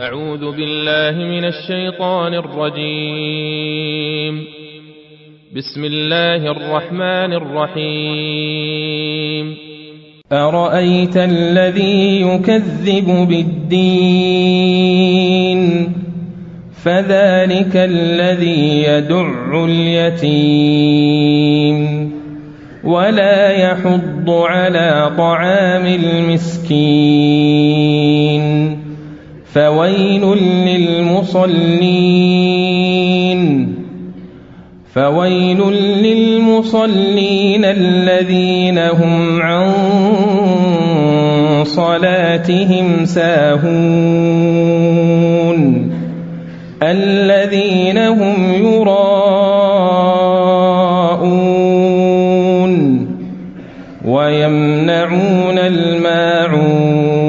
أعوذ بالله من الشيطان الرجيم. بسم الله الرحمن الرحيم. أرأيت الذي يكذب بالدين؟ فذلك الذي يدع اليتيم. ولا يحض على طعام المسكين. فويل للمصلين. فويل للمصلين الذين هم عن صلاتهم ساهون. الذين هم يراءون ويمنعون الماعون.